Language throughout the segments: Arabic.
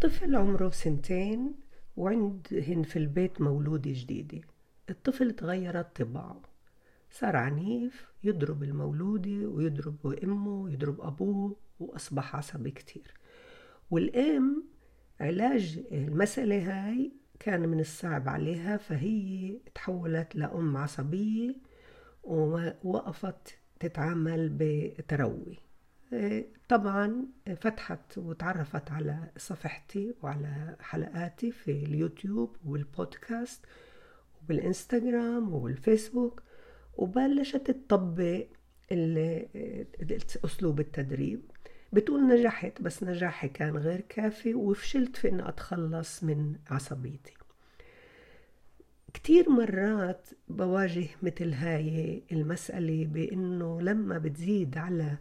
طفل عمره سنتين وعندهن في البيت مولودة جديدة الطفل تغيرت طباعه صار عنيف يضرب المولودة ويضرب أمه ويضرب أبوه وأصبح عصبي كتير. والأم علاج المسألة هاي كان من الصعب عليها فهي تحولت لأم عصبية ووقفت تتعامل بتروي. طبعا فتحت وتعرفت على صفحتي وعلى حلقاتي في اليوتيوب والبودكاست وبالإنستغرام والفيسبوك وبلشت تطبق أسلوب التدريب. بتقول نجحت بس نجاحي كان غير كافي وفشلت في إني أتخلص من عصبيتي. كتير مرات بواجه مثل هاي المسألة بأنه لما بتزيد على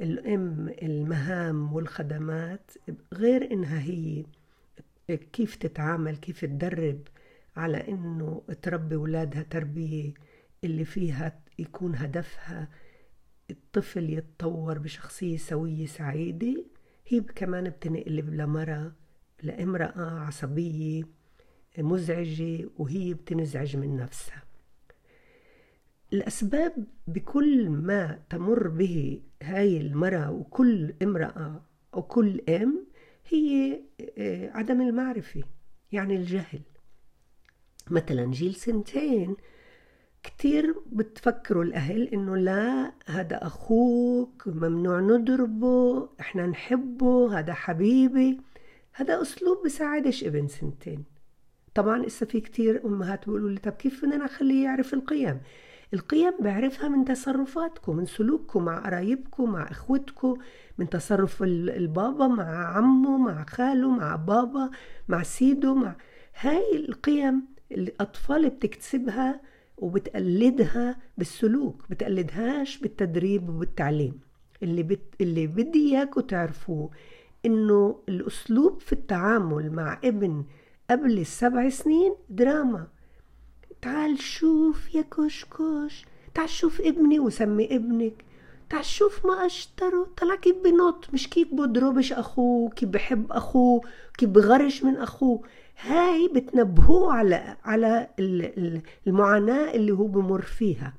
الأم المهام والخدمات غير إنها هي كيف تتعامل كيف تدرب على إنه تربي ولادها تربية اللي فيها يكون هدفها الطفل يتطور بشخصية سوية سعيدة. هي كمان بتنقلب لمرة لامرأة عصبية مزعجة وهي بتنزعج من نفسها. الأسباب بكل ما تمر به هاي المرأة وكل امرأة وكل أم هي آه، عدم المعرفة يعني الجهل. مثلا جيل سنتين كتير بتفكروا الأهل إنه لا هذا أخوك ممنوع نضربه إحنا نحبه هذا حبيبي. هذا أسلوب بساعدش ابن سنتين. طبعا إسا في كتير أمهات بيقولوا لي طب كيف بدنا نخليه يعرف القيم؟ القيم بعرفها من تصرفاتكم من سلوككم مع قرايبكم مع إخوتكم من تصرف البابا مع عمه مع خاله مع بابا مع سيده مع هاي القيم الأطفال بتكتسبها وبتقلدها بالسلوك بتقلدهاش بالتدريب وبالتعليم. اللي بت... اللي بدي اياكم تعرفوه إنه الأسلوب في التعامل مع ابن قبل السبع سنين دراما. تعال شوف يا كشكش تعال شوف ابني وسمي ابنك تعال شوف ما اشتروا طلع كيف بنط مش كيف بضربش أخوه كيف بحب أخوه كيف بغرش من أخوه. هاي بتنبهوه على على المعاناة اللي هو بمر فيها.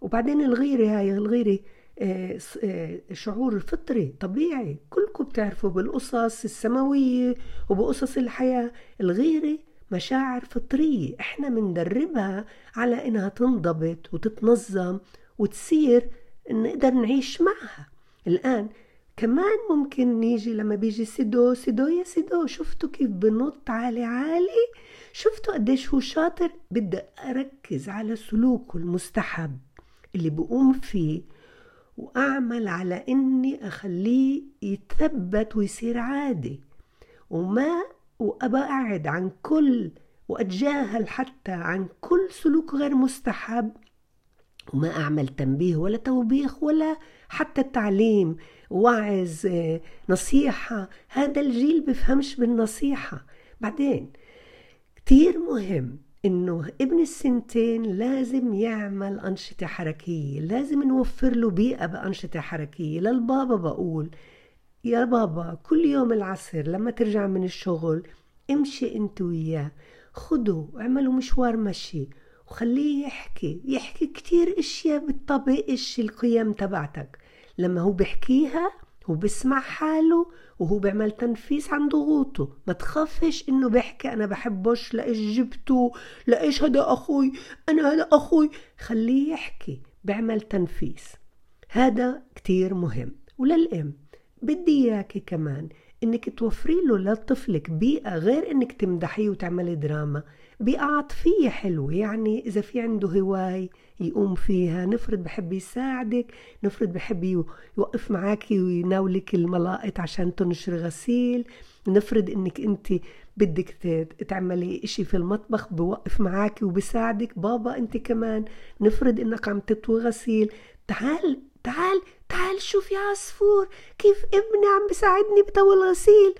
وبعدين الغيرة هاي الغيرة آه، آه، شعور فطري طبيعي. كلكم بتعرفوا بالقصص السماوية وبقصص الحياة. الغيرة مشاعر فطرية. إحنا بندربها على إنها تنضبط وتتنظم وتصير نقدر نعيش معها. الآن كمان ممكن نيجي لما بيجي سيدو سيدو يا سيدو شفتوا كيف بنط عالي عالي؟ شفتوا قديش هو شاطر؟ بدي أركز على سلوكه المستحب اللي بقوم فيه وأعمل على إني أخليه يتثبت ويصير عادي. وما وأبعد عن كل وأتجاهل حتى عن كل سلوك غير مستحب. وما أعمل تنبيه ولا توبيخ ولا حتى التعليم وعظ نصيحة. هذا الجيل بفهمش بالنصيحة. بعدين كتير مهم إنه ابن السنتين لازم يعمل أنشطة حركية لازم نوفر له بيئة بأنشطة حركية. للبابا بقول يا بابا كل يوم العصر لما ترجع من الشغل امشي انت وياه خدوا اعملوا مشوار مشي وخليه يحكي يحكي كتير أشياء بتطبقش القيم تبعتك. لما هو بيحكيها هو بسمع حاله وهو بيعمل تنفيس عن ضغوطه. ما تخافش إنه بيحكي أنا بحبش لايش جبته لايش هذا أخوي أنا هذا أخوي. خليه يحكي بيعمل تنفيس هذا كتير مهم. وللأم بدي إياكي كمان إنك توفري له لطفلك بيئة غير إنك تمدحيه وتعملي دراما بيئة عاطفية حلوة. يعني إذا في عنده هواي يقوم فيها. نفرض بحب يساعدك نفرض بحب يوقف معاكي ويناولك الملائط عشان تنشر غسيل. نفرض إنك أنت بدك تعملي إشي في المطبخ بوقف معاكي وبساعدك. بابا أنت كمان نفرض إنك عم تطوي غسيل. تعال تعال تعال شوف يا عصفور كيف ابني عم بساعدني بطوي الغسيل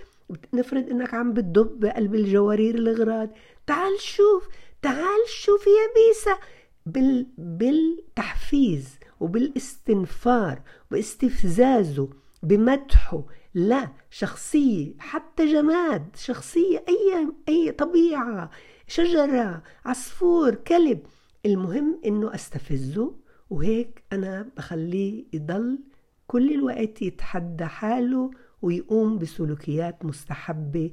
نفرض إنك عم بتدب بقلب الجوارير الغراض. تعال شوف تعال شوف يا بيسا. بال بالتحفيز وبالاستنفار باستفزازه بمدحه. لا شخصية حتى جماد شخصية أي أي طبيعة شجرة عصفور كلب. المهم إنه أستفزه وهيك أنا بخليه يضل كل الوقت يتحدى حاله ويقوم بسلوكيات مستحبة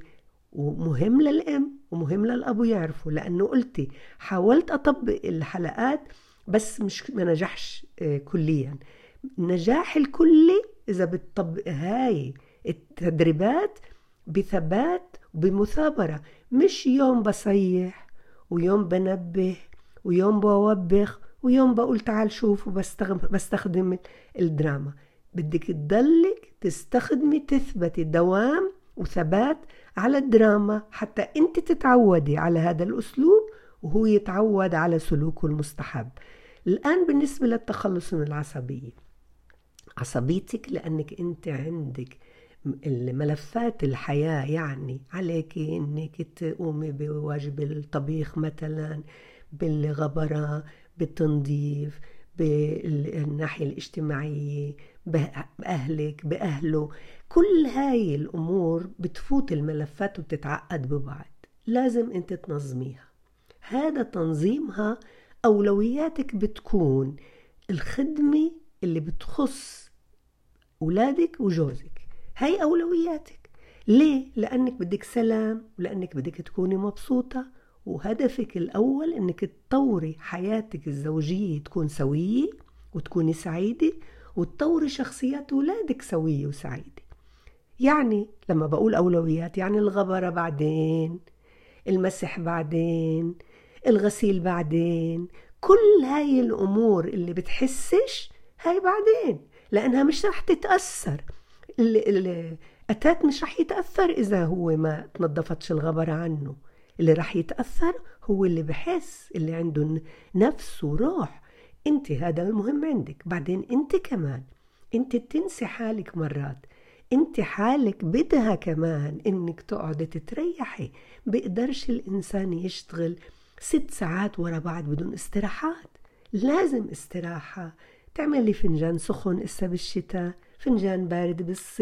ومهم للأم ومهم للأبو يعرفوا لأنه قلتي حاولت أطبق الحلقات بس مش ما نجحش آه، كليا. النجاح الكلي إذا بتطبق هاي التدريبات بثبات وبمثابرة مش يوم بصيح ويوم بنبه ويوم بوبخ ويوم بقول تعال شوف وبستخدم الدراما. بدك تضلك تستخدمي تثبتي دوام وثبات على الدراما حتى انت تتعودي على هذا الأسلوب وهو يتعود على سلوكه المستحب. الآن بالنسبة للتخلص من العصبية. عصبيتك لأنك انت عندك الملفات الحياة يعني عليك انك تقومي بواجب الطبيخ مثلا بالغبرة بالتنظيف بالناحية الاجتماعية بأهلك بأهله. كل هاي الأمور بتفوت الملفات وبتتعقد ببعض. لازم أنت تنظميها. هذا تنظيمها أولوياتك بتكون الخدمة اللي بتخص أولادك وجوزك. هاي أولوياتك. ليه؟ لأنك بدك سلام ولأنك بدك تكوني مبسوطة. وهدفك الأول أنك تطوري حياتك الزوجية تكون سوية وتكوني سعيدة وتطوري شخصيات أولادك سوية وسعيدة. يعني لما بقول أولويات يعني الغبرة بعدين المسح بعدين الغسيل بعدين كل هاي الأمور اللي بتحسش هاي بعدين لأنها مش رح تتأثر. الأتات مش رح يتأثر إذا هو ما تنظفتش الغبرة عنه. اللي رح يتأثر هو اللي بحس اللي عنده نفس وروح. انت هذا المهم عندك. بعدين انت كمان انت بتنسي حالك مرات. انت حالك بدها كمان انك تقعدي تتريحي. بقدرش الإنسان يشتغل ست ساعات ورا بعض بدون استراحات. لازم استراحة. تعملي فنجان سخن إسا بالشتاء فنجان بارد بالصيف.